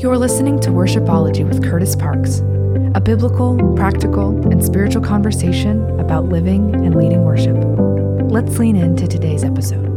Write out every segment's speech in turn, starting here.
You're listening to Worshipology with Kurtis Parks, a biblical, practical, and spiritual conversation about living and leading worship. Let's lean into today's episode.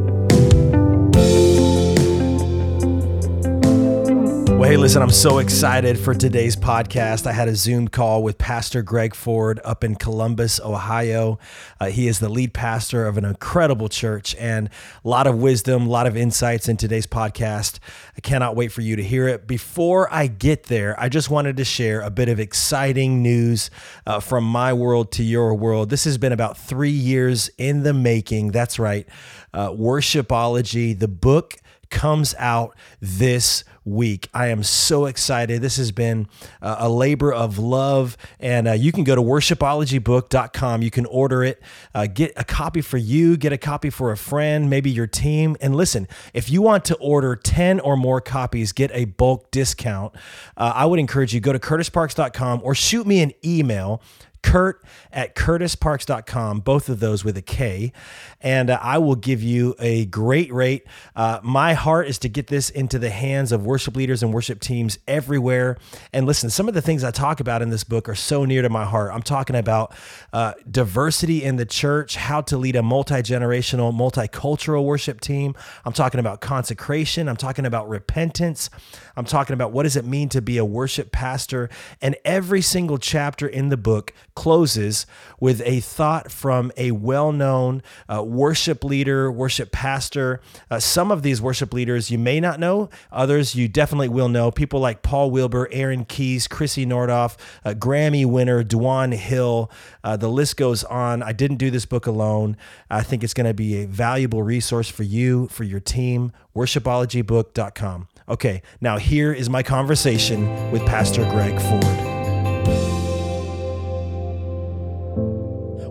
Well, hey, listen, I'm so excited for today's podcast. I had a Zoom call with Pastor Greg Ford up in Columbus, Ohio. Uh, he is the lead pastor of an incredible church and a lot of wisdom, a lot of insights in today's podcast. I cannot wait for you to hear it. Before I get there, I just wanted to share a bit of exciting news uh, from my world to your world. This has been about three years in the making. That's right. Uh, Worshipology, the book comes out this week. I am so excited. This has been uh, a labor of love, and uh, you can go to worshipologybook.com. You can order it, uh, get a copy for you, get a copy for a friend, maybe your team. And listen, if you want to order 10 or more copies, get a bulk discount. Uh, I would encourage you go to kurtisparks.com or shoot me an email Kurt at kurtisparks.com, both of those with a K. And uh, I will give you a great rate. Uh, my heart is to get this into the hands of worship leaders and worship teams everywhere. And listen, some of the things I talk about in this book are so near to my heart. I'm talking about uh, diversity in the church, how to lead a multi generational, multicultural worship team. I'm talking about consecration. I'm talking about repentance. I'm talking about what does it mean to be a worship pastor. And every single chapter in the book closes with a thought from a well known uh, worship leader, worship pastor. Uh, some of these worship leaders you may not know, others you definitely will know. People like Paul Wilbur, Aaron Keyes, Chrissy Nordoff, uh, Grammy winner Dwan Hill. Uh, the list goes on. I didn't do this book alone. I think it's going to be a valuable resource for you, for your team. Worshipologybook.com. Okay, now here is my conversation with Pastor Greg Ford.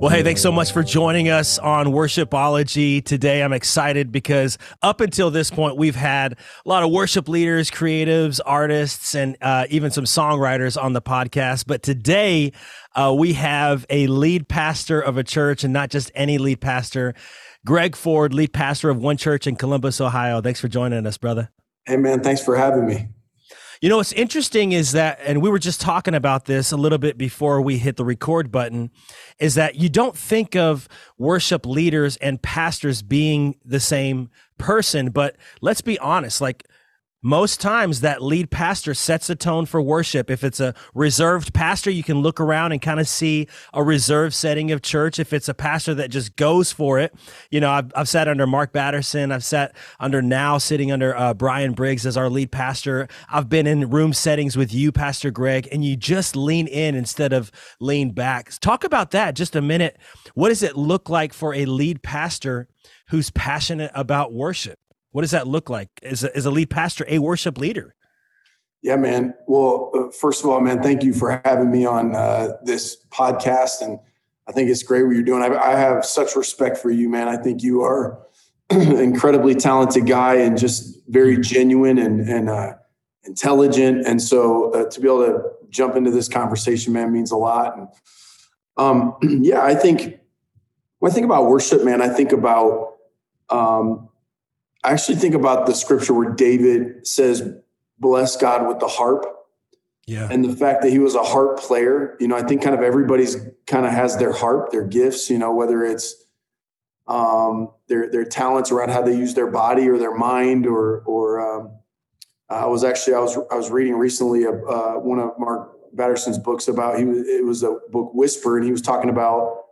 Well, hey, thanks so much for joining us on Worshipology today. I'm excited because up until this point, we've had a lot of worship leaders, creatives, artists, and uh, even some songwriters on the podcast. But today, uh, we have a lead pastor of a church, and not just any lead pastor, Greg Ford, lead pastor of one church in Columbus, Ohio. Thanks for joining us, brother. Hey, man, thanks for having me. You know, what's interesting is that, and we were just talking about this a little bit before we hit the record button, is that you don't think of worship leaders and pastors being the same person. But let's be honest, like most times that lead pastor sets a tone for worship. If it's a reserved pastor, you can look around and kind of see a reserved setting of church. If it's a pastor that just goes for it, you know, I've, I've sat under Mark Batterson. I've sat under now sitting under uh, Brian Briggs as our lead pastor. I've been in room settings with you, Pastor Greg, and you just lean in instead of lean back. Talk about that just a minute. What does it look like for a lead pastor who's passionate about worship? What does that look like? Is a, is a lead pastor a worship leader? Yeah, man. Well, uh, first of all, man, thank you for having me on uh, this podcast, and I think it's great what you're doing. I, I have such respect for you, man. I think you are an incredibly talented guy and just very genuine and and uh, intelligent. And so uh, to be able to jump into this conversation, man, means a lot. And um, yeah, I think when I think about worship, man, I think about um, I actually think about the scripture where David says, bless God with the harp. Yeah. And the fact that he was a harp player, you know, I think kind of everybody's kind of has their harp, their gifts, you know, whether it's um, their their talents around how they use their body or their mind, or or um, I was actually I was I was reading recently uh, one of Mark Batterson's books about he was it was a book Whisper, and he was talking about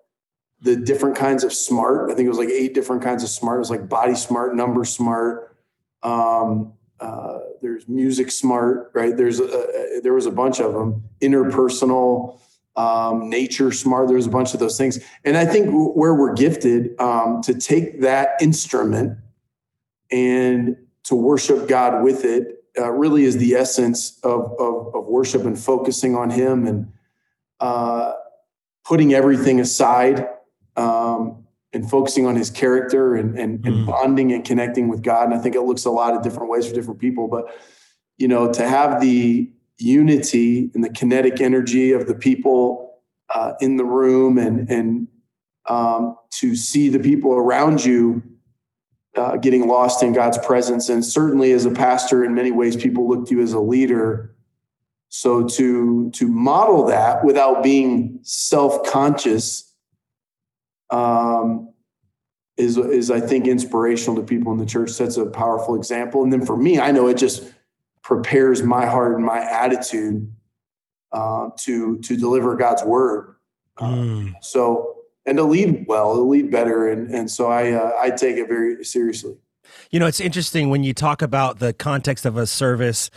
the different kinds of smart. I think it was like eight different kinds of smart. It was like body smart, number smart. Um, uh, there's music smart, right? There's a, there was a bunch of them. Interpersonal, um, nature smart. There's a bunch of those things, and I think where we're gifted um, to take that instrument and to worship God with it uh, really is the essence of, of, of worship and focusing on Him and uh, putting everything aside um, and focusing on his character and, and, and mm. bonding and connecting with God. And I think it looks a lot of different ways for different people. But, you know, to have the unity and the kinetic energy of the people uh, in the room and, and um, to see the people around you uh, getting lost in God's presence. And certainly, as a pastor, in many ways, people look to you as a leader. So to to model that without being self conscious um, is is I think inspirational to people in the church. That's a powerful example. And then for me, I know it just prepares my heart and my attitude uh, to to deliver God's word. Mm. so and to lead well, to lead better, and and so I uh, I take it very seriously. You know, it's interesting when you talk about the context of a service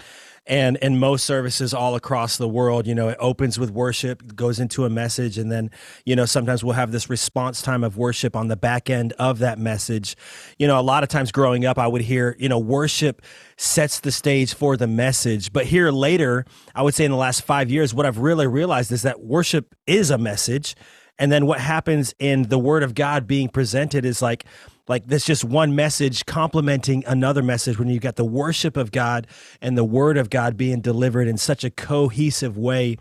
and in most services all across the world you know it opens with worship goes into a message and then you know sometimes we'll have this response time of worship on the back end of that message. You know a lot of times growing up i would hear you know worship sets the stage for the message. But here later i would say in the last 5 years what i've really realized is that worship is a message. And then what happens in the word of god being presented is like like this just one message complementing another message when you've got the worship of God and the word of God being delivered in such a cohesive way.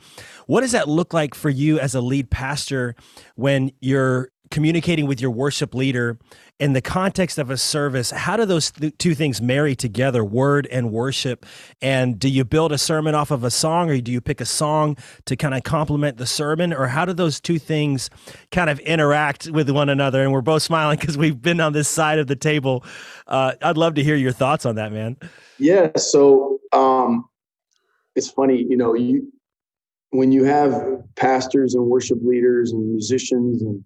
What does that look like for you as a lead pastor when you're communicating with your worship leader in the context of a service, how do those th- two things marry together, word and worship? And do you build a sermon off of a song, or do you pick a song to kind of complement the sermon? Or how do those two things kind of interact with one another? And we're both smiling because we've been on this side of the table. Uh, I'd love to hear your thoughts on that, man. Yeah. So um, it's funny, you know, you when you have pastors and worship leaders and musicians and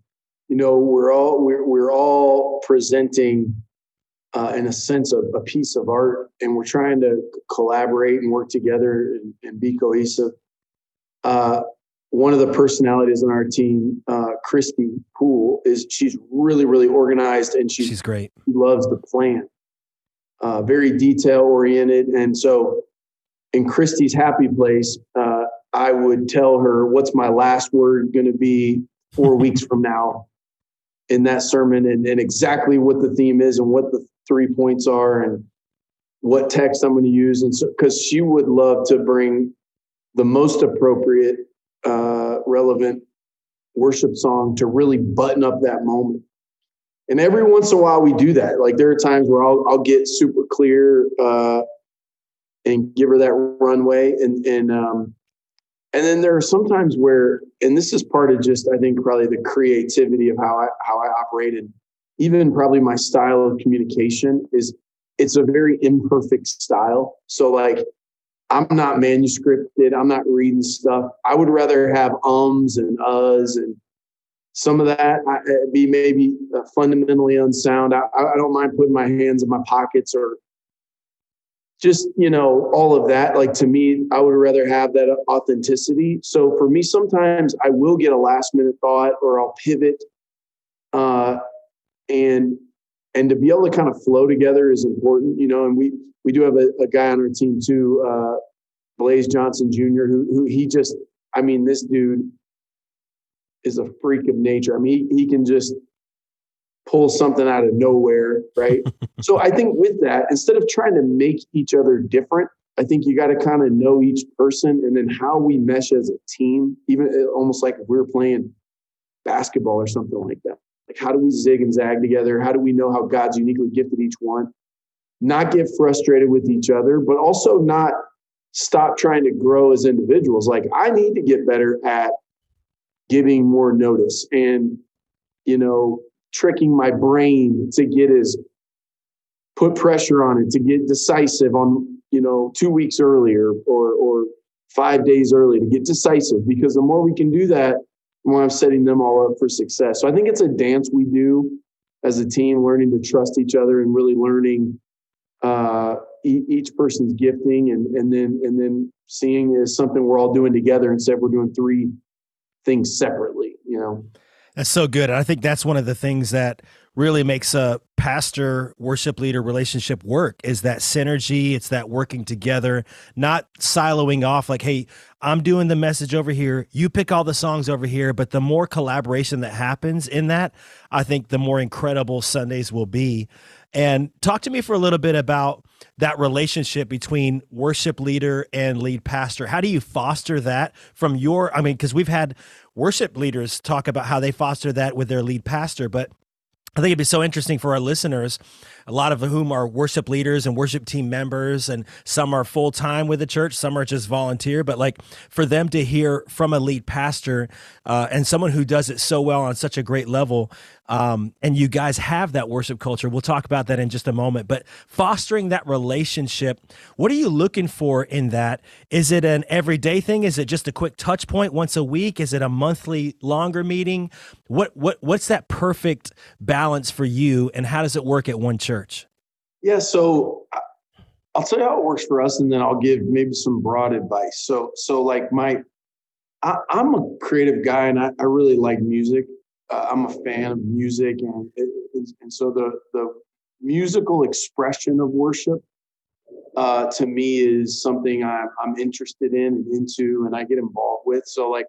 you know we're all we're, we're all presenting uh, in a sense of a piece of art and we're trying to collaborate and work together and, and be cohesive. Uh, one of the personalities on our team uh, christy poole is she's really really organized and she's, she's great. she loves the plan. Uh, very detail oriented and so in christy's happy place uh, i would tell her what's my last word going to be four weeks from now in that sermon and, and exactly what the theme is and what the three points are and what text I'm going to use. And so, because she would love to bring the most appropriate, uh, relevant worship song to really button up that moment. And every once in a while we do that. Like there are times where I'll, I'll get super clear uh, and give her that runway. And, and um, and then there are sometimes where, and this is part of just, I think, probably the creativity of how I how I operated. Even probably my style of communication is it's a very imperfect style. So like I'm not manuscripted. I'm not reading stuff. I would rather have ums and uhs and some of that be maybe uh, fundamentally unsound. I, I don't mind putting my hands in my pockets or just you know all of that like to me i would rather have that authenticity. So for me sometimes i will get a last minute thought or i'll pivot uh and and to be able to kind of flow together is important you know and we we do have a, a guy on our team too uh blaze johnson jr who who he just i mean this dude is a freak of nature. I mean he, he can just pull something out of nowhere, right? so I think with that, instead of trying to make each other different, I think you got to kind of know each person and then how we mesh as a team, even uh, almost like if we were playing basketball or something like that. Like, how do we zig and zag together? How do we know how God's uniquely gifted each one? Not get frustrated with each other, but also not stop trying to grow as individuals. Like, I need to get better at giving more notice and, you know, tricking my brain to get as put pressure on it to get decisive on you know two weeks earlier or or five days early to get decisive. Because the more we can do that the more i'm setting them all up for success. So i think it's a dance we do as a team learning to trust each other and really learning uh, e- each person's gifting and and then and then seeing as something we're all doing together instead of we're doing three things separately you know that's so good. And I think that's one of the things that really makes a pastor worship leader relationship work is that synergy. It's that working together, not siloing off like, hey, I'm doing the message over here. You pick all the songs over here. But the more collaboration that happens in that, I think the more incredible Sundays will be. And talk to me for a little bit about that relationship between worship leader and lead pastor. How do you foster that from your, I mean, because we've had worship leaders talk about how they foster that with their lead pastor, but I think it'd be so interesting for our listeners, a lot of whom are worship leaders and worship team members, and some are full time with the church, some are just volunteer. But like for them to hear from a lead pastor uh, and someone who does it so well on such a great level, um, and you guys have that worship culture. We'll talk about that in just a moment. But fostering that relationship, what are you looking for in that? Is it an everyday thing? Is it just a quick touch point once a week? Is it a monthly longer meeting? What what what's that perfect balance for you, and how does it work at one church? Yeah, so I'll tell you how it works for us, and then I'll give maybe some broad advice. So so like my I, am a creative guy, and I, I really like music uh, I'm a fan of music, and and so the the musical expression of worship uh, to me is something I'm, I'm interested in and into, and I get involved with. So like,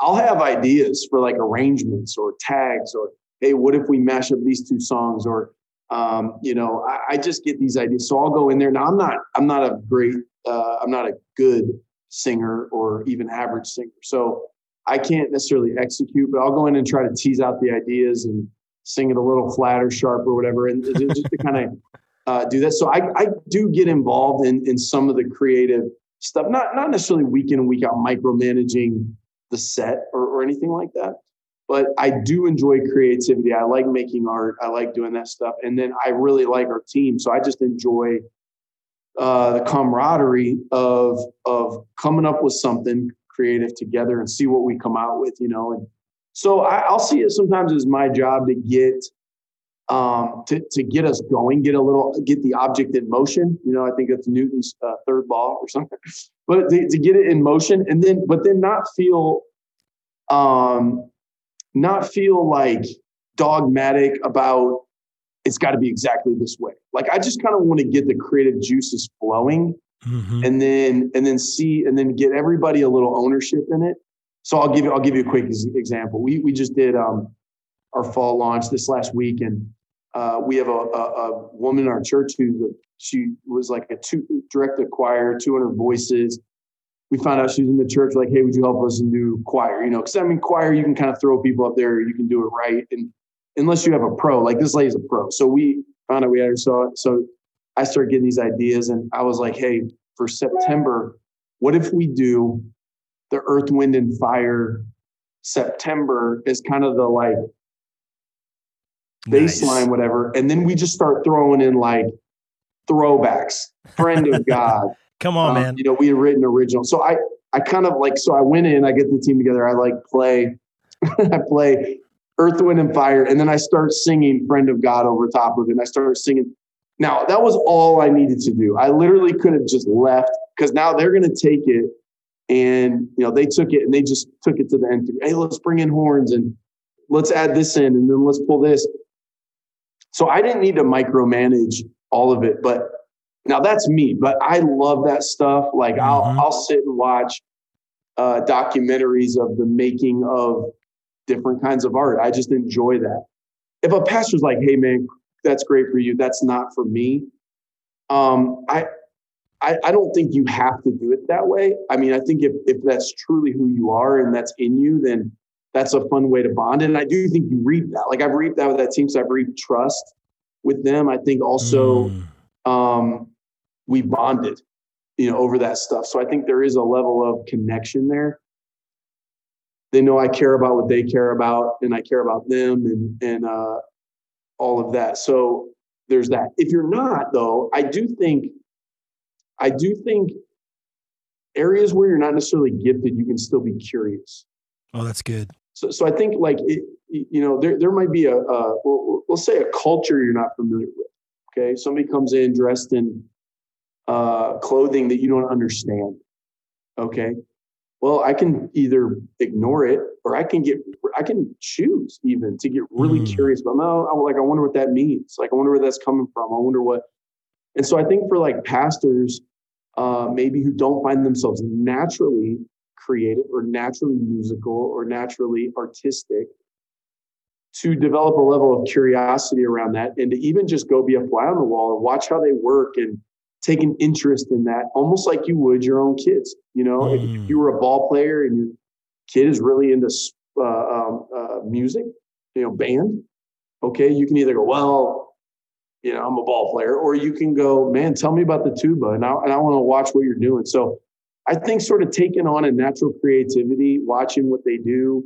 I'll have ideas for like arrangements or tags, or hey, what if we mash up these two songs, or um, you know, I, I, just get these ideas. So I'll go in there. Now I'm not I'm not a great uh, I'm not a good singer or even average singer. So I can't necessarily execute, but I'll go in and try to tease out the ideas and sing it a little flat or sharp or whatever, and just to kind of uh, do that. So I, I do get involved in in some of the creative stuff, not not necessarily week in and week out micromanaging the set or, or anything like that. But I do enjoy creativity. I like making art. I like doing that stuff. And then I really like our team. So I just enjoy uh, the camaraderie of of coming up with something, creative together and see what we come out with, you know. And so I, will see it sometimes as my job to get um, to to get us going, get a little, get the object in motion. You know, I think it's Newton's uh, third law or something, but to, to get it in motion, and then but then not feel, um, not feel like dogmatic about it's got to be exactly this way. Like I just kind of want to get the creative juices flowing mm-hmm. and then and then see and then get everybody a little ownership in it. So I'll give you I'll give you a quick example. We we just did um, our fall launch this last week, and uh, we have a, a, a, woman in our church who's a, she was like a two direct choir, 200 voices. We found out she was in the church, like, hey, would you help us do choir? You know, because I mean, choir, you can kind of throw people up there, you can do it right, and unless you have a pro, like this lady's a pro. So we found out we had her. So so I started getting these ideas and I was like, hey, for September, what if we do the Earth, Wind, and Fire September is kind of the like baseline, nice. whatever. And then we just start throwing in like throwbacks, friend of God. Come on, um, man. You know, we had written original. So I, I kind of like, so I went in, I get the team together. I like play, I play Earth, Wind, and Fire. And then I start singing Friend of God over top of it. And I start singing now, that was all I needed to do. I literally could have just left because now they're going to take it and, you know, they took it and they just took it to the end. Hey, let's bring in horns and let's add this in and then let's pull this. So I didn't need to micromanage all of it, but now that's me, but I love that stuff. Like mm-hmm. I'll, I'll sit and watch uh, documentaries of the making of different kinds of art. I just enjoy that. If a pastor's like, hey man, that's great for you. That's not for me. Um, I, I, I don't think you have to do it that way. I mean, I think if if that's truly who you are and that's in you, then that's a fun way to bond. And I do think you reap that. Like I've reaped that with that team, so I've reaped trust with them. I think also mm. um, we bonded, you know, over that stuff. So I think there is a level of connection there. They know I care about what they care about, and I care about them, and and uh, all of that. So there's that. If you're not, though, I do think, I do think areas where you're not necessarily gifted, you can still be curious. Oh, that's good. So, so I think like it, you know, there there might be a, we'll say a culture you're not familiar with. Okay, somebody comes in dressed in uh, clothing that you don't understand. Okay, well, I can either ignore it or I can get, I can choose even to get really mm. curious about, no, I, like, I wonder what that means. Like, I wonder where that's coming from. I wonder what, and so I think for like pastors, uh, maybe who don't find themselves naturally creative or naturally musical or naturally artistic, to develop a level of curiosity around that and to even just go be a fly on the wall and watch how they work and take an interest in that almost like you would your own kids. You know, mm. if you were a ball player and your kid is really into uh, um, uh, music, you know, band, Okay, you can either go, well, you know, I'm a ball player, or you can go, man, tell me about the tuba, and I and I want to watch what you're doing. So I think sort of taking on a natural creativity, watching what they do,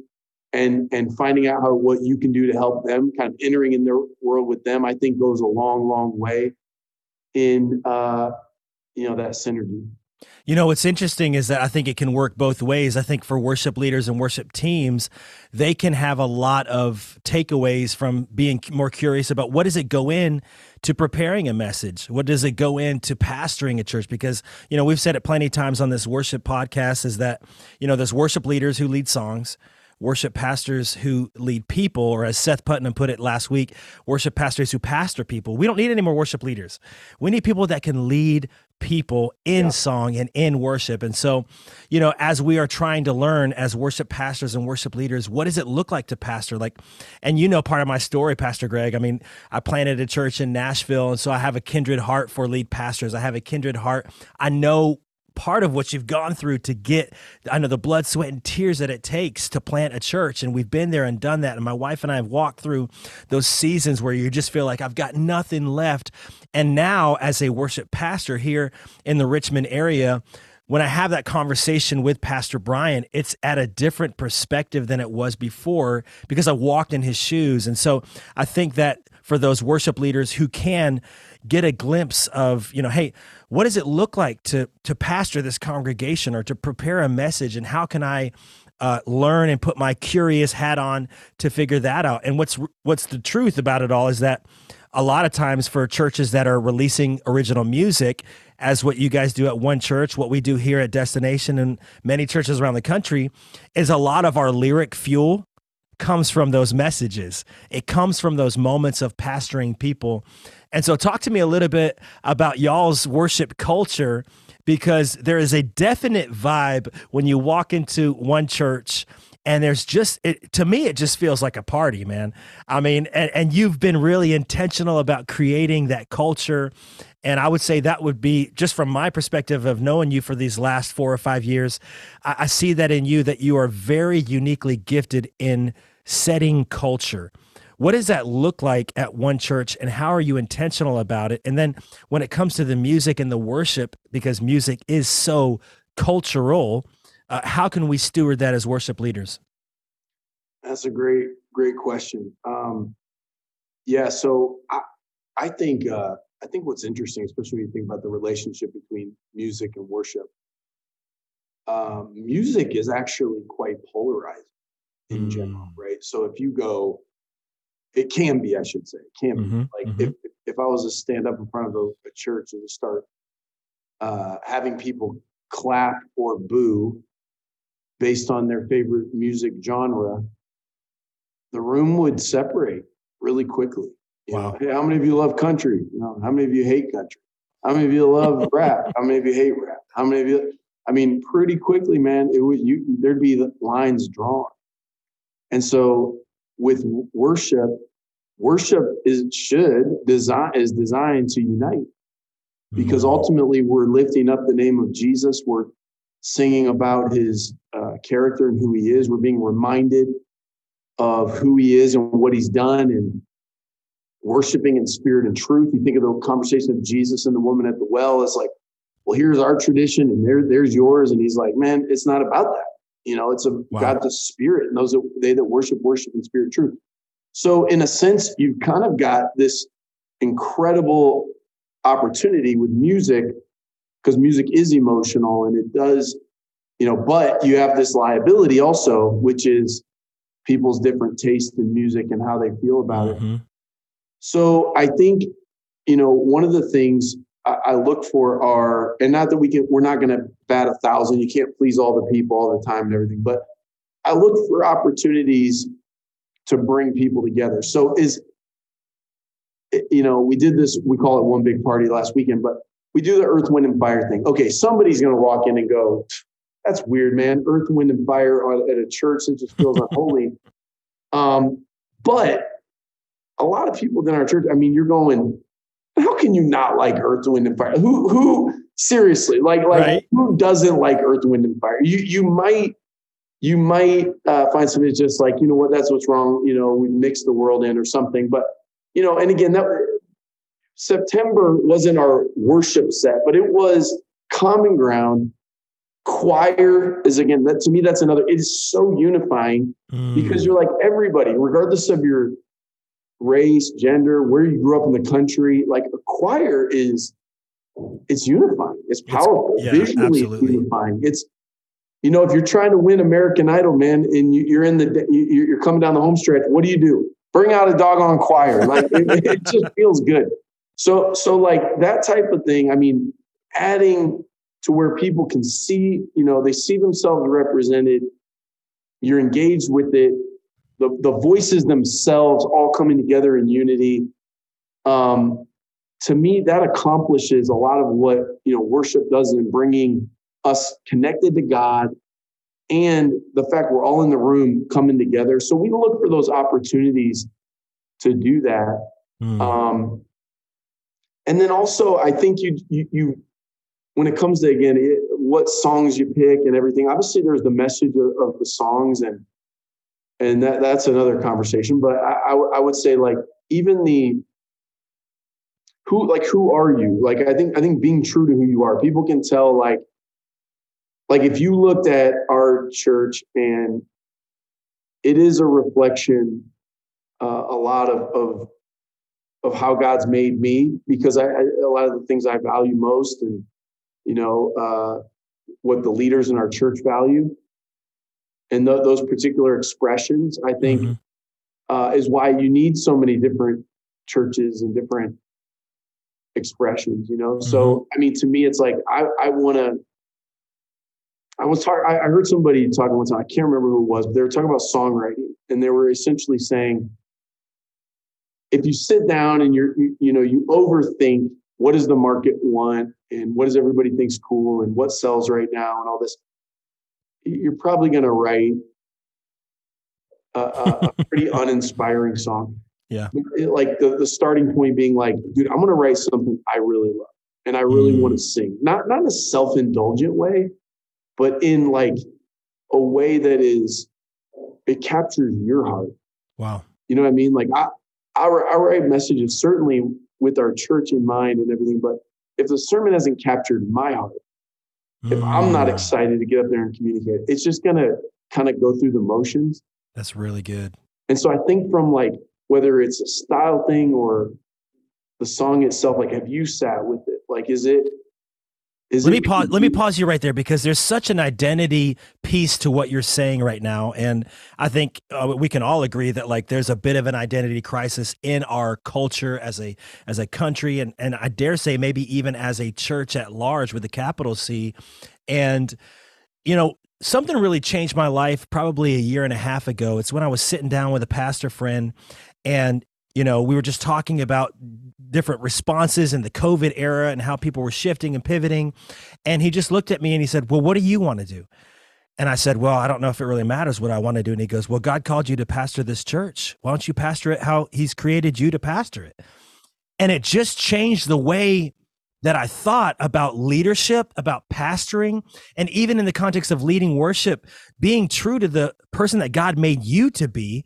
and and finding out how what you can do to help them, kind of entering in their world with them, I think goes a long, long way in uh, you know that synergy. You know, what's interesting is that I think it can work both ways. I think for worship leaders and worship teams, they can have a lot of takeaways from being more curious about what does it go in to preparing a message? What does it go into pastoring a church? Because, you know, we've said it plenty of times on this worship podcast is that, you know, there's worship leaders who lead songs worship pastors who lead people, or as Seth Putnam put it last week, worship pastors who pastor people. We don't need any more worship leaders. We need people that can lead people in yeah. song and in worship. And so, you know, as we are trying to learn as worship pastors and worship leaders, what does it look like to pastor? Like, and you know, part of my story, Pastor Greg, I mean, I planted a church in Nashville. And so I have a kindred heart for lead pastors. I have a kindred heart. I know part of what you've gone through to get I know the blood, sweat, and tears that it takes to plant a church. And we've been there and done that. And my wife and I have walked through those seasons where you just feel like I've got nothing left. And now, as a worship pastor here in the Richmond area, when I have that conversation with Pastor Brian, it's at a different perspective than it was before because I walked in his shoes. And so I think that for those worship leaders who can get a glimpse of, you know, hey, what does it look like to to pastor this congregation or to prepare a message and how can I uh, learn and put my curious hat on to figure that out. And what's what's the truth about it all is that a lot of times for churches that are releasing original music, as what you guys do at one church, what we do here at Destination and many churches around the country, is a lot of our lyric fuel comes from those messages. It comes from those moments of pastoring people. And so, talk to me a little bit about y'all's worship culture because there is a definite vibe when you walk into one church and there's just it, to me it just feels like a party man. I mean and, and you've been really intentional about creating that culture. And i would say that would be just from my perspective of knowing you for these last four or five years I, I see that in you that you are very uniquely gifted in setting culture. What does that look like at one church and how are you intentional about it? And then when it comes to the music and the worship, because music is so cultural, uh, how can we steward that as worship leaders? That's a great, great question. Um, yeah, so I, I think uh, I think what's interesting, especially when you think about the relationship between music and worship, um, music is actually quite polarized in mm. general, right? So if you go it can be, I should say, it can mm-hmm, be. Like mm-hmm. if if I was to stand up in front of a, a church and start uh, having people clap or boo based on their favorite music genre, the room would separate really quickly. You wow. Know, hey, how many of you love country? You know, how many of you hate country? How many of you love rap? How many of you hate rap? How many of you? I mean, pretty quickly, man, it would you there'd be the lines drawn. And so with worship, worship is should design is designed to unite because mm-hmm. ultimately we're lifting up the name of Jesus. We're singing about his uh, character and who he is. We're being reminded of who he is and what he's done and worshiping in spirit and truth. You think of the conversation of Jesus and the woman at the well. It's like, well, here's our tradition and there, there's yours. And he's like, man, it's not about that. You know, it's a wow. God the Spirit, and those that they that worship worship in spirit and truth. So, in a sense, you've kind of got this incredible opportunity with music because music is emotional and it does, you know, but you have this liability also, which is people's different taste in music and how they feel about mm-hmm. it. So I think, you know, one of the things I, look for are, and not that we can, we're not going to bat a thousand. You can't please all the people all the time and everything, but I look for opportunities to bring people together. So is, you know, we did this, we call it one big party last weekend, but we do the earth, wind, and fire thing. Okay, somebody's going to walk in and go, that's weird, man. Earth, wind, and fire at a church that just feels unholy. Um, but a lot of people in our church, I mean, you're going, how can you not like Earth, Wind, and Fire? Who who seriously like like right. who doesn't like Earth, Wind, and Fire? You you might you might uh, find somebody just like, you know what, that's what's wrong. You know, we mix the world in or something. But, you know, and again, that September wasn't our worship set, but it was common ground. Choir is again, that to me, that's another, it is so unifying mm. because you're like everybody, regardless of your race, gender, where you grew up in the country, like a choir is it's unifying. It's powerful. It's, yeah, Visually absolutely. unifying. It's you know, if you're trying to win American Idol, man, and you, are in the you're coming down the home stretch, what do you do? Bring out a doggone choir. Like it, it just feels good. So so like that type of thing. I mean, adding to where people can see, you know, they see themselves represented. You're engaged with it. The the voices themselves all coming together in unity. Um, to me, that accomplishes a lot of what you know worship does in bringing us connected to God and the fact we're all in the room coming together. So we look for those opportunities to do that. Mm. Um, and then also, I think you, you, you when it comes to again it, what songs you pick and everything. Obviously, there's the message of, of the songs, and and that that's another conversation. But I I would say like even the who like who are you? Like I think I think being true to who you are. People can tell like like if you looked at our church and it is a reflection uh, a lot of, of of how God's made me because I, I, a lot of the things I value most and you know uh, what the leaders in our church value and th- those particular expressions I think mm-hmm. uh, is why you need so many different churches and different expressions you know mm-hmm. so I mean to me it's like I, I want to I was talking, I heard somebody talking one time, I can't remember who it was, but they were talking about songwriting and they were essentially saying, if you sit down and you're, you, you know, you overthink what does the market want and what does everybody think's cool and what sells right now and all this, you're probably going to write a, a, a pretty uninspiring song. Yeah. Like the, the starting point being like, dude, I'm going to write something I really love and I really mm. want to sing. Not, not in a self-indulgent way, but in like a way that is it captures your heart. Wow. You know what I mean? Like I, I, I write messages certainly with our church in mind and everything, but if the sermon hasn't captured my heart, mm. if I'm not mm. excited to get up there and communicate, it's just gonna kind of go through the motions. That's really good. And so I think from like whether it's a style thing or the song itself, like have you sat with it? Like is it is let me pause. Let me pause you right there because there's such an identity piece to what you're saying right now, and I think uh, we can all agree that like there's a bit of an identity crisis in our culture as a as a country, and and I dare say maybe even as a church at large with the capital C, and you know something really changed my life probably a year and a half ago. It's when I was sitting down with a pastor friend, and you know we were just talking about different responses in the COVID era and how people were shifting and pivoting. And he just looked at me and he said, Well, what do you want to do? And I said, Well, I don't know if it really matters what I want to do. And he goes, Well, God called you to pastor this church. Why don't you pastor it how he's created you to pastor it? And it just changed the way that I thought about leadership, about pastoring, and even in the context of leading worship, being true to the person that God made you to be.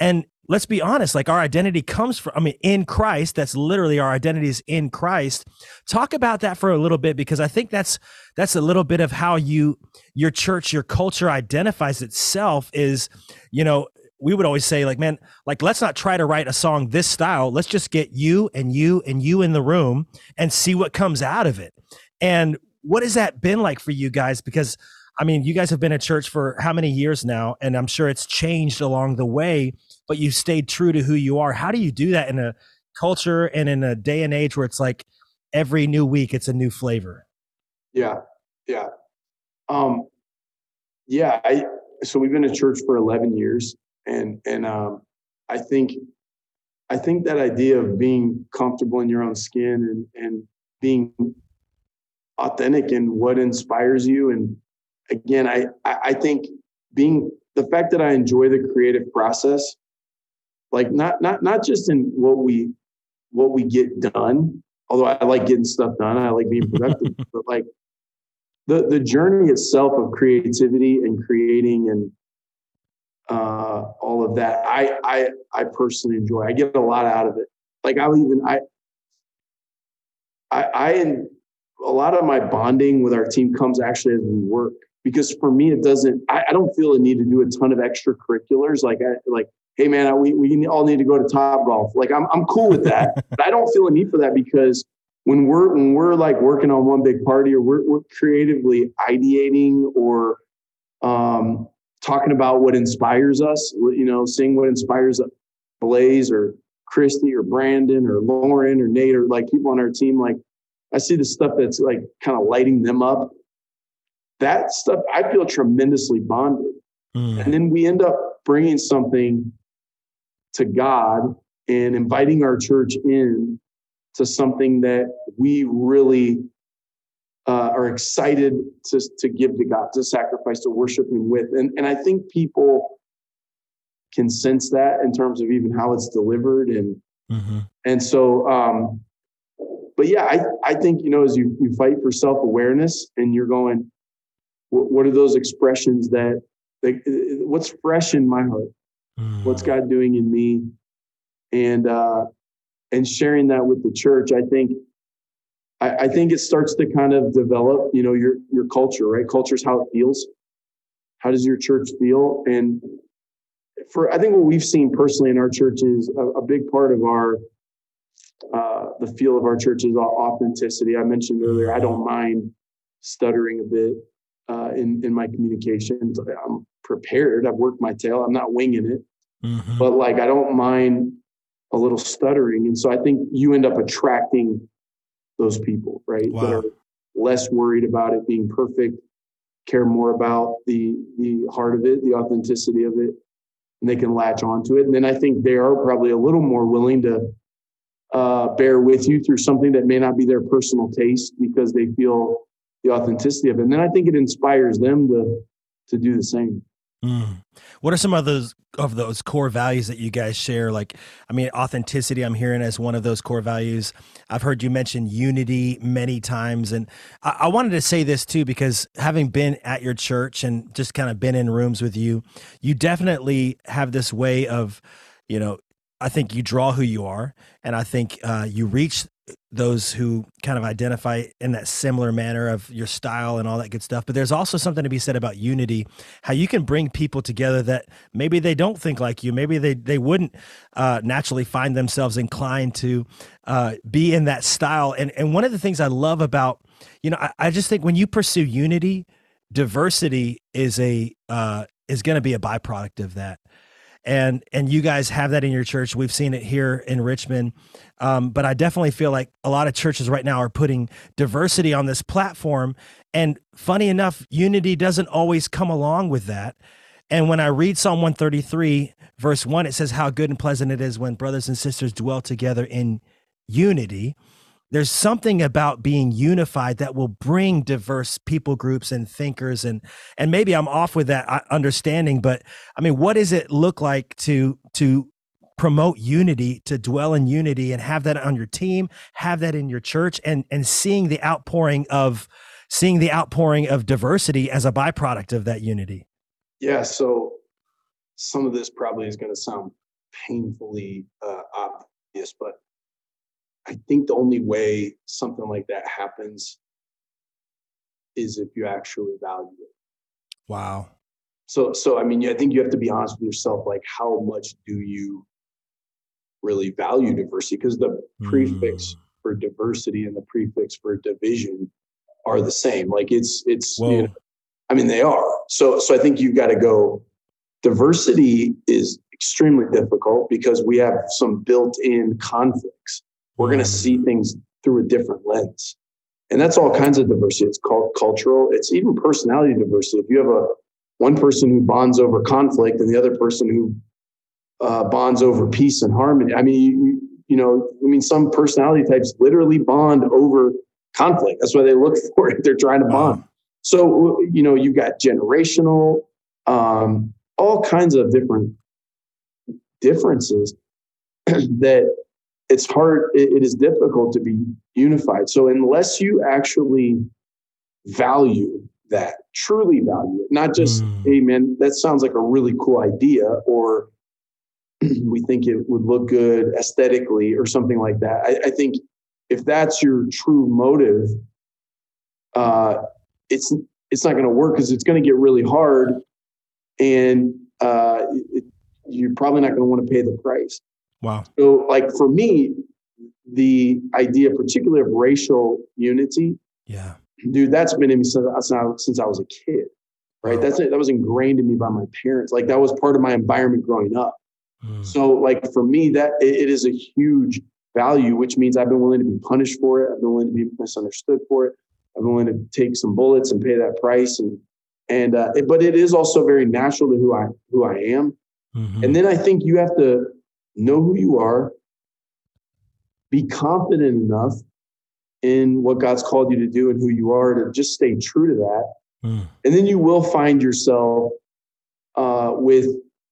And let's be honest like our identity comes from i mean in christ that's literally our identity is in christ. Talk about that for a little bit because i think that's that's a little bit of how you your church your culture identifies itself is you know we would always say like man like let's not try to write a song this style. Let's just get you and you and you in the room and see what comes out of it. And what has that been like for you guys? Because I mean, you guys have been at church for how many years now? And I'm sure it's changed along the way but you stayed true to who you are. How do you do that in a culture and in a day and age where it's like every new week it's a new flavor? Yeah. Yeah. Um yeah, I so we've been at church for 11 years and and um I think I think that idea of being comfortable in your own skin and and being authentic in what inspires you and again I I think being the fact that I enjoy the creative process like not not not just in what we what we get done although i like getting stuff done i like being productive but like the the journey itself of creativity and creating and uh, all of that, I I I personally enjoy. I get a lot out of it. Like I'll even I I I and a lot of my bonding with our team comes actually as we work because for me it doesn't I, I don't feel a need to do a ton of extracurriculars like I like hey man we, we all need to go to Topgolf like I'm, I'm cool with that. But I don't feel a need for that because when we're when we're like working on one big party or we're, we're creatively ideating or um, talking about what inspires us you know seeing what inspires blaze or christy or brandon or lauren or nate or like people on our team like i see the stuff that's like kind of lighting them up. That stuff i feel tremendously bonded. Mm. and then we end up bringing something to god and inviting our church in to something that we really uh, are excited to, to give to God, to sacrifice, to worship Him with. And, and I think people can sense that in terms of even how it's delivered. And, mm-hmm. and so, um, but yeah, I, I think, you know, as you, you fight for self awareness and you're going, what, what, are those expressions that, like, what's fresh in my heart? Mm. What's God doing in me? And, uh, and sharing that with the church, I think I, I, think it starts to kind of develop, you know, your your culture, right? Culture is how it feels. How does your church feel? And for I think what we've seen personally in our church is a, a big part of our uh, the feel of our church is authenticity. I mentioned earlier, I don't mind stuttering a bit uh, in in my communications. I'm prepared. I've worked my tail. I'm not winging it, mm-hmm. but like I don't mind a little stuttering. And so I think you end up attracting those people, right? Wow. That are less worried about it being perfect, care more about the the heart of it, the authenticity of it, and they can latch onto it. And then I think they are probably a little more willing to uh, bear with you through something that may not be their personal taste because they feel the authenticity of it. And then I think it inspires them to to do the same. Mm. What are some of those of those core values that you guys share? Like, I mean, authenticity. I'm hearing as one of those core values. I've heard you mention unity many times, and I, I wanted to say this too because having been at your church and just kind of been in rooms with you, you definitely have this way of, you know, I think you draw who you are, and I think uh, you reach those who kind of identify in that similar manner of your style and all that good stuff. But there's also something to be said about unity, how you can bring people together that maybe they don't think like you, maybe they they wouldn't uh, naturally find themselves inclined to uh, be in that style. And and one of the things I love about you know I, I just think when you pursue unity, diversity is a uh, is going to be a byproduct of that and and you guys have that in your church. We've seen it here in Richmond, um, but I definitely feel like a lot of churches right now are putting diversity on this platform. And funny enough, unity doesn't always come along with that. And when I read Psalm 133, verse 1, it says, How good and pleasant it is when brothers and sisters dwell together in unity there's something about being unified that will bring diverse people groups and thinkers and and maybe I'm off with that uh, understanding but I mean what does it look like to to promote unity to dwell in unity and have that on your team have that in your church and and seeing the outpouring of seeing the outpouring of diversity as a byproduct of that unity? Yeah so some of this probably is going to sound painfully uh, obvious but I think the only way something like that happens is if you actually value it. Wow. So, so I mean, I think you have to be honest with yourself. Like, how much do you really value diversity? Because the mm. prefix for diversity and the prefix for division are the same. Like, it's it's. You know, I mean, they are. So, so I think you've got to go. Diversity is extremely difficult because we have some built-in conflicts we're going to see things through a different lens. And that's all kinds of diversity. It's called cultural. It's even personality diversity. If you have a one person who bonds over conflict and the other person who uh, bonds over peace and harmony. I mean, you, you know, I mean, some personality types literally bond over conflict. That's why they look for it. They're trying to bond. So, you know, you've got generational, um, all kinds of different differences that it's hard it, it is difficult to be unified so unless you actually value that, truly value it, not just, mm. hey, man, that sounds like a really cool idea, or we think it would look good aesthetically or something like that. I, I think if that's your true motive, uh, it's it's not going to work because it's going to get really hard, and uh, it, you're probably not going to want to pay the price. Wow. So, like for me, the idea, particularly of racial unity, yeah, dude, that's been in me since, since I was a kid. Right. Wow. That's. That was ingrained in me by my parents. Like that was part of my environment growing up. Mm. So, like for me, that it, it is a huge value, which means I've been willing to be punished for it. I've been willing to be misunderstood for it. I'm willing to take some bullets and pay that price. And and uh, it, but it is also very natural to who I who I am. Mm-hmm. And then I think you have to know who you are, be confident enough in what God's called you to do and who you are to just stay true to that. Mm. And then you will find yourself uh, with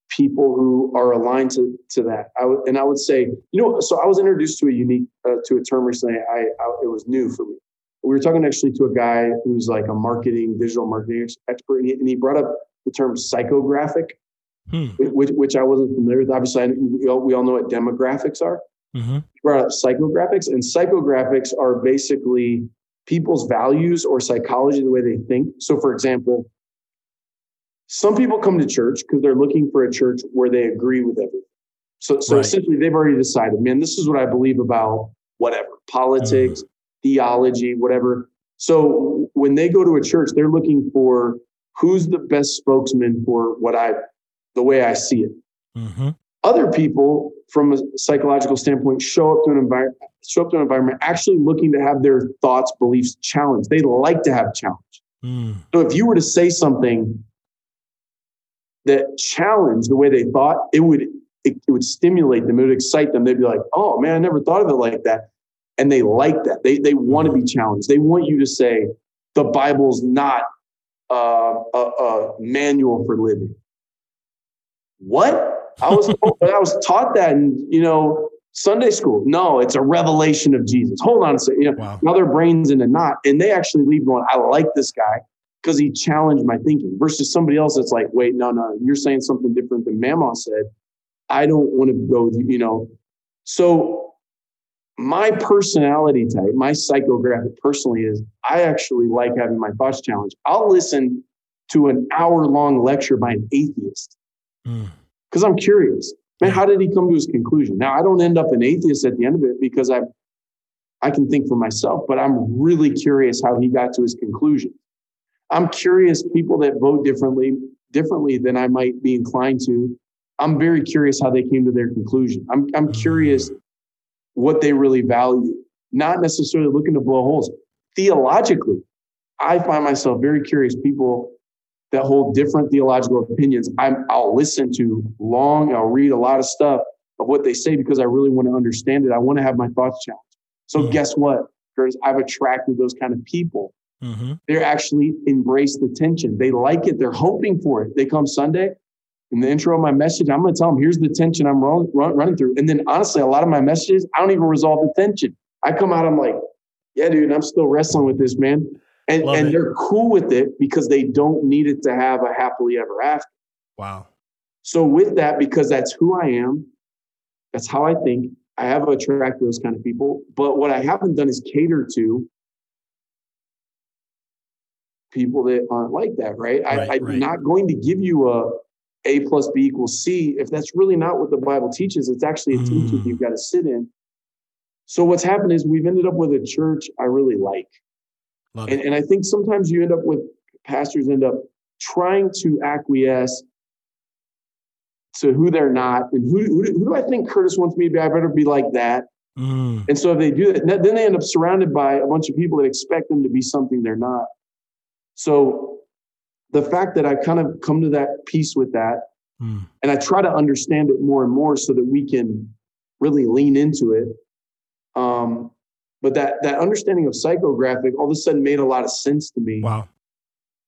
people who are aligned to, to that. I w- and I would say, you know, so I was introduced to a unique, uh, to a term recently. I, I, it was new for me. We were talking actually to a guy who's like a marketing, digital marketing expert, and he, and he brought up the term psychographic, hmm. which, which I wasn't familiar with. Obviously, I, we, all, we all know what demographics are. Mm-hmm. Brought up psychographics, and psychographics are basically people's values or psychology, the way they think. So, for example, some people come to church because they're looking for a church where they agree with everything. So, so right. essentially, they've already decided, man, this is what I believe about whatever politics, mm. theology, whatever. So when they go to a church, they're looking for who's the best spokesman for what I, the way I see it. Mm-hmm. Other people, from a psychological standpoint, show up to an environment, show up to an environment actually looking to have their thoughts, beliefs challenged. They like to have challenge. Mm. So if you were to say something that challenged the way they thought, it would it, it, would stimulate them, it would excite them. They'd be like, "Oh man, I never thought of it like that," and they like that. They they want to be challenged. They want you to say the Bible's not uh, a, a manual for living. What? I was I was taught that in you know Sunday school. No, it's a revelation of Jesus. Hold on a second. You know, wow. now their brains in a knot, and they actually leave going, "I like this guy." because he challenged my thinking versus somebody else that's like, wait, no, no, you're saying something different than Mama said. I don't want to go with you, you know. So my personality type, my psychographic personally is I actually like having my thoughts challenged. I'll listen to an hour long lecture by an atheist because mm. I'm curious. Man, how did he come to his conclusion? Now I don't end up an atheist at the end of it because I I can think for myself, but I'm really curious how he got to his conclusion. I'm curious people that vote differently differently than I might be inclined to. I'm very curious how they came to their conclusion. I'm I'm curious what they really value, not necessarily looking to blow holes. Theologically, I find myself very curious people that hold different theological opinions. I'm, I'll listen to long, I'll read a lot of stuff of what they say because I really want to understand it. I want to have my thoughts challenged. So mm-hmm. guess what, Kurtis? I've attracted those kind of people Mm-hmm. They actually embrace the tension. They like it. They're hoping for it. They come Sunday. In the intro of my message, I'm going to tell them, here's the tension I'm run, run, running through. And then honestly, a lot of my messages, I don't even resolve the tension. I come out, I'm like, yeah, dude, I'm still wrestling with this, man. And, and they're cool with it because they don't need it to have a happily ever after. Wow. So with that, because that's who I am, that's how I think, I have attracted those kind of people. But what I haven't done is cater to people that aren't like that, right? right I, am right. not going to give you a A plus B equals C if that's really not what the Bible teaches. It's actually a mm. teaching you've got to sit in. So what's happened is we've ended up with a church I really like. And, and I think sometimes you end up with pastors end up trying to acquiesce to who they're not and who, who, who do I think Kurtis wants me to be? I better be like that. Mm. And so if they do that, then they end up surrounded by a bunch of people that expect them to be something they're not. So the fact that I kind of come to that peace with that, mm. and I try to understand it more and more so that we can really lean into it. Um, but that that understanding of psychographic all of a sudden made a lot of sense to me. Wow.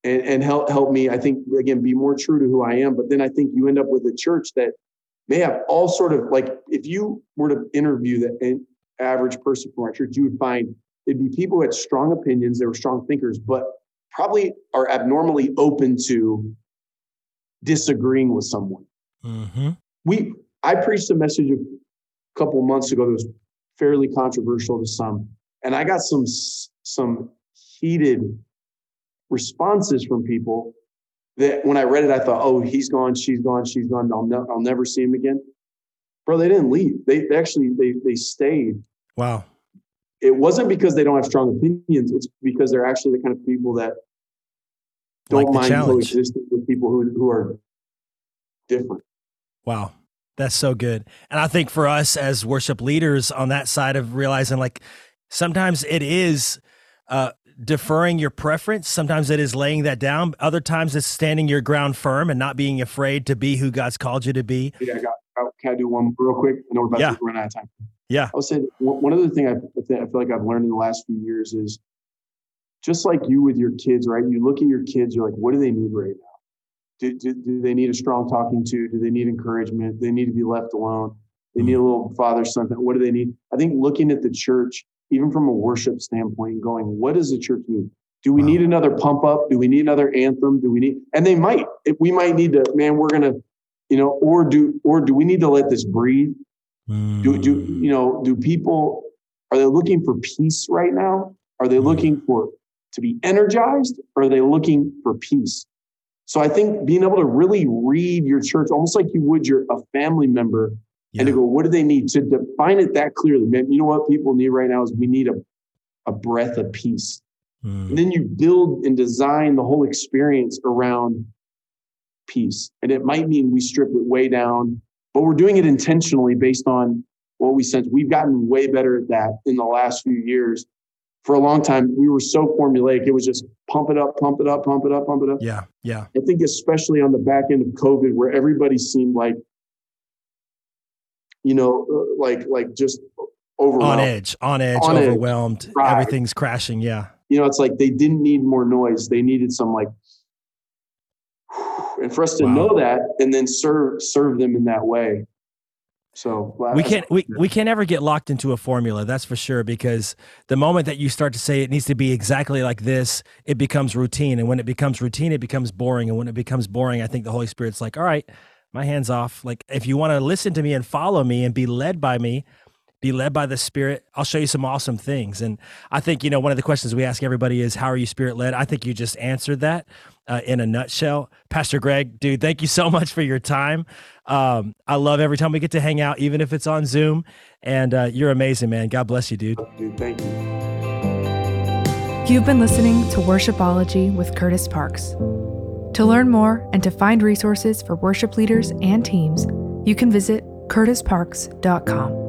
And, and help help me, I think, again, be more true to who I am. But then I think you end up with a church that may have all sort of like if you were to interview the average person from our church, you would find it'd be people who had strong opinions, they were strong thinkers, but probably are abnormally open to disagreeing with someone. Mm-hmm. We I preached a message a couple months ago that was fairly controversial to some, and I got some some heated responses from people that when I read it, I thought, "Oh, he's gone, she's gone, she's gone. I'll, ne- I'll never see him again." Bro, they didn't leave. They, they actually they they stayed. Wow. It wasn't because they don't have strong opinions. It's because they're actually the kind of people that don't like mind coexisting with people who who are different. Wow. That's so good. And I think for us as worship leaders on that side of realizing like sometimes it is uh, deferring your preference. Sometimes it is laying that down. Other times it's standing your ground firm and not being afraid to be who God's called you to be. Yeah, I got, can I do one real quick? I know we're about yeah. to run out of time. Yeah. I would say one other thing I, I feel like I've learned in the last few years is just like you with your kids, right? You look at your kids, you're like, what do they need right now? Do, do, do they need a strong talking to? Do they need encouragement? Do they need to be left alone? They need a little father son. What do they need? I think looking at the church, even from a worship standpoint, going, what does the church need? Do we wow. need another pump up? Do we need another anthem? Do we need? And they might. If we might need to. Man, we're gonna, you know, or do or do we need to let this breathe? Mm. Do do you know? Do people are they looking for peace right now? Are they mm. looking for to be energized, or are they looking for peace? So I think being able to really read your church almost like you would your a family member yeah. and to go, what do they need to define it that clearly? Man, you know what people need right now is we need a, a breath of peace. Mm. And then you build and design the whole experience around peace. And it might mean we strip it way down, but we're doing it intentionally based on what we sense. We've gotten way better at that in the last few years for a long time, we were so formulaic. It was just pump it up, pump it up, pump it up, pump it up. Yeah, yeah. I think especially on the back end of COVID, where everybody seemed like, you know, uh, like like just overwhelmed, on edge, on edge, on overwhelmed. Edge. Right. Everything's crashing. Yeah. You know, it's like they didn't need more noise. They needed some like, and for us to wow. know that and then serve serve them in that way so we can't we, we can't ever get locked into a formula, that's for sure, because the moment that you start to say it needs to be exactly like this, it becomes routine. And when it becomes routine, it becomes boring. And when it becomes boring, I think the Holy Spirit's like, all right, my hands off. Like if you want to listen to me and follow me and be led by me, be led by the Spirit. I'll show you some awesome things. And I think, you know, one of the questions we ask everybody is, How are you Spirit led? I think you just answered that uh, in a nutshell. Pastor Greg, dude, thank you so much for your time. Um, I love every time we get to hang out, even if it's on Zoom. And uh, you're amazing, man. God bless you, dude. Dude, thank you. You've been listening to Worshipology with Kurtis Parks. To learn more and to find resources for worship leaders and teams, you can visit kurtisparks.com.